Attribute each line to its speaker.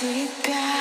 Speaker 1: себя.